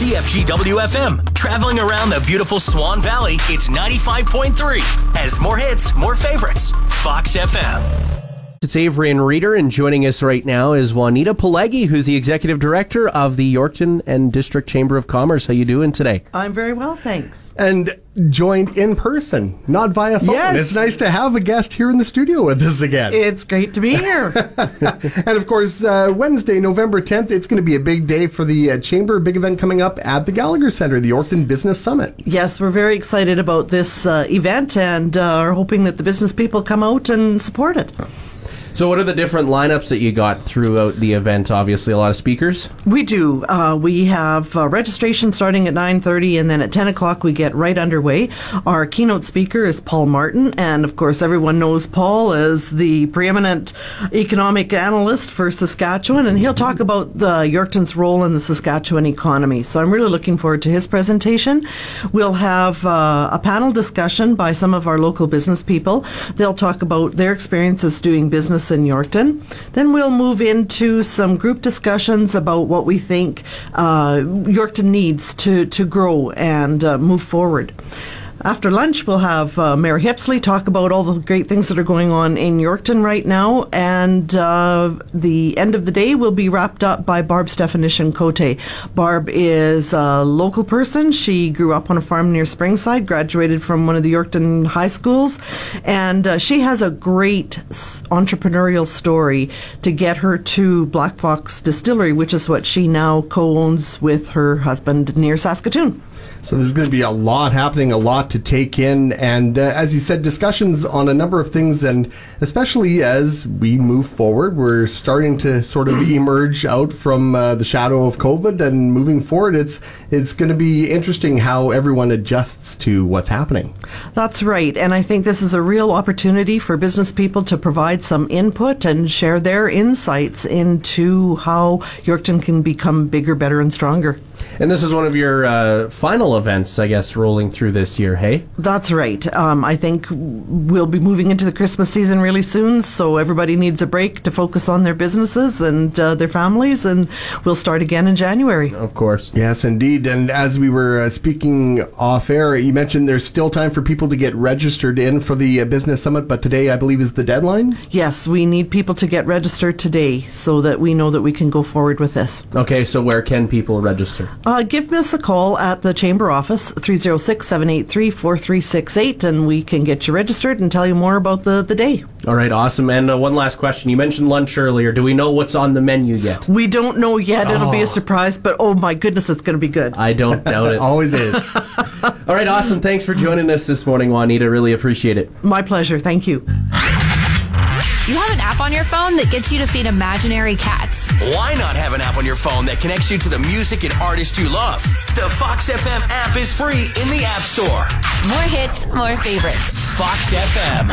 CFGW FM, traveling around the beautiful Swan Valley. It's 95.3. Has more hits, more favorites. Fox FM. It's Avery and Reader, and joining us right now is Juanita Polegi, who's the executive director of the Yorkton and District Chamber of Commerce. How you doing today? I'm very well, thanks. And joined in person, not via phone. Yes. It's nice to have a guest here in the studio with us again. It's great to be here. and of course, uh, Wednesday, November 10th, it's going to be a big day for the uh, Chamber, big event coming up at the Gallagher Center, the Yorkton Business Summit. yes, we're very excited about this uh, event and uh, are hoping that the business people come out and support it. So, what are the different lineups that you got throughout the event? Obviously, a lot of speakers. We do. Uh, we have uh, registration starting at 9.30 and then at 10 o'clock we get right underway. Our keynote speaker is Paul Martin and of course everyone knows Paul as the preeminent economic analyst for Saskatchewan and he'll talk about the Yorkton's role in the Saskatchewan economy. So I'm really looking forward to his presentation. We'll have uh, a panel discussion by some of our local business people. They'll talk about their experiences doing business in Yorkton. Then we'll move into some group discussions about what we think uh, Yorkton needs to, to grow and uh, move forward. After lunch, we'll have uh, Mayor Hippsley talk about all the great things that are going on in Yorkton right now. And uh, the end of the day will be wrapped up by Barb Stefanyshyn Cote. Barb is a local person. She grew up on a farm near Springside, graduated from one of the Yorkton high schools, and uh, she has a great entrepreneurial story to get her to Black Fox Distillery, which is what she now co owns with her husband near Saskatoon. So there's going to be a lot happening, a lot to take in, and uh, as you said, discussions on a number of things, and especially as we move forward, we're starting to sort of emerge out from uh, the shadow of COVID, and moving forward, it's it's going to be interesting how everyone adjusts to what's happening. That's right. And I think this is a real opportunity for business people to provide some input and share their insights into how Yorkton can become bigger, better, and stronger. And this is one of your uh, final events, I guess, rolling through this year, hey? That's right. Um, I think we'll be moving into the Christmas season really soon, so everybody needs a break to focus on their businesses and uh, their families, and we'll start again in January. Of course. Yes, indeed. And as we were uh, speaking off air, you mentioned there's still time for people to get registered in for the uh, business summit, but today I believe is the deadline. Yes, we need people to get registered today so that we know that we can go forward with this. Okay, so where can people register? Uh, give us a call at the Chamber office, 306 783 4368, and we can get you registered and tell you more about the, the day. All right, awesome. And uh, one last question. You mentioned lunch earlier. Do we know what's on the menu yet? We don't know yet. It'll be a surprise, but oh my goodness, it's going to be good. I don't doubt it. Always is. All right, awesome. Thanks for joining us this morning, Juanita. Really appreciate it. My pleasure. Thank you. You have an app on your phone that gets you to feed imaginary cats. Why not have an app on your phone that connects you to the music and artists you love? The Fox FM app is free in the App Store. More hits, more favorites. Fox FM.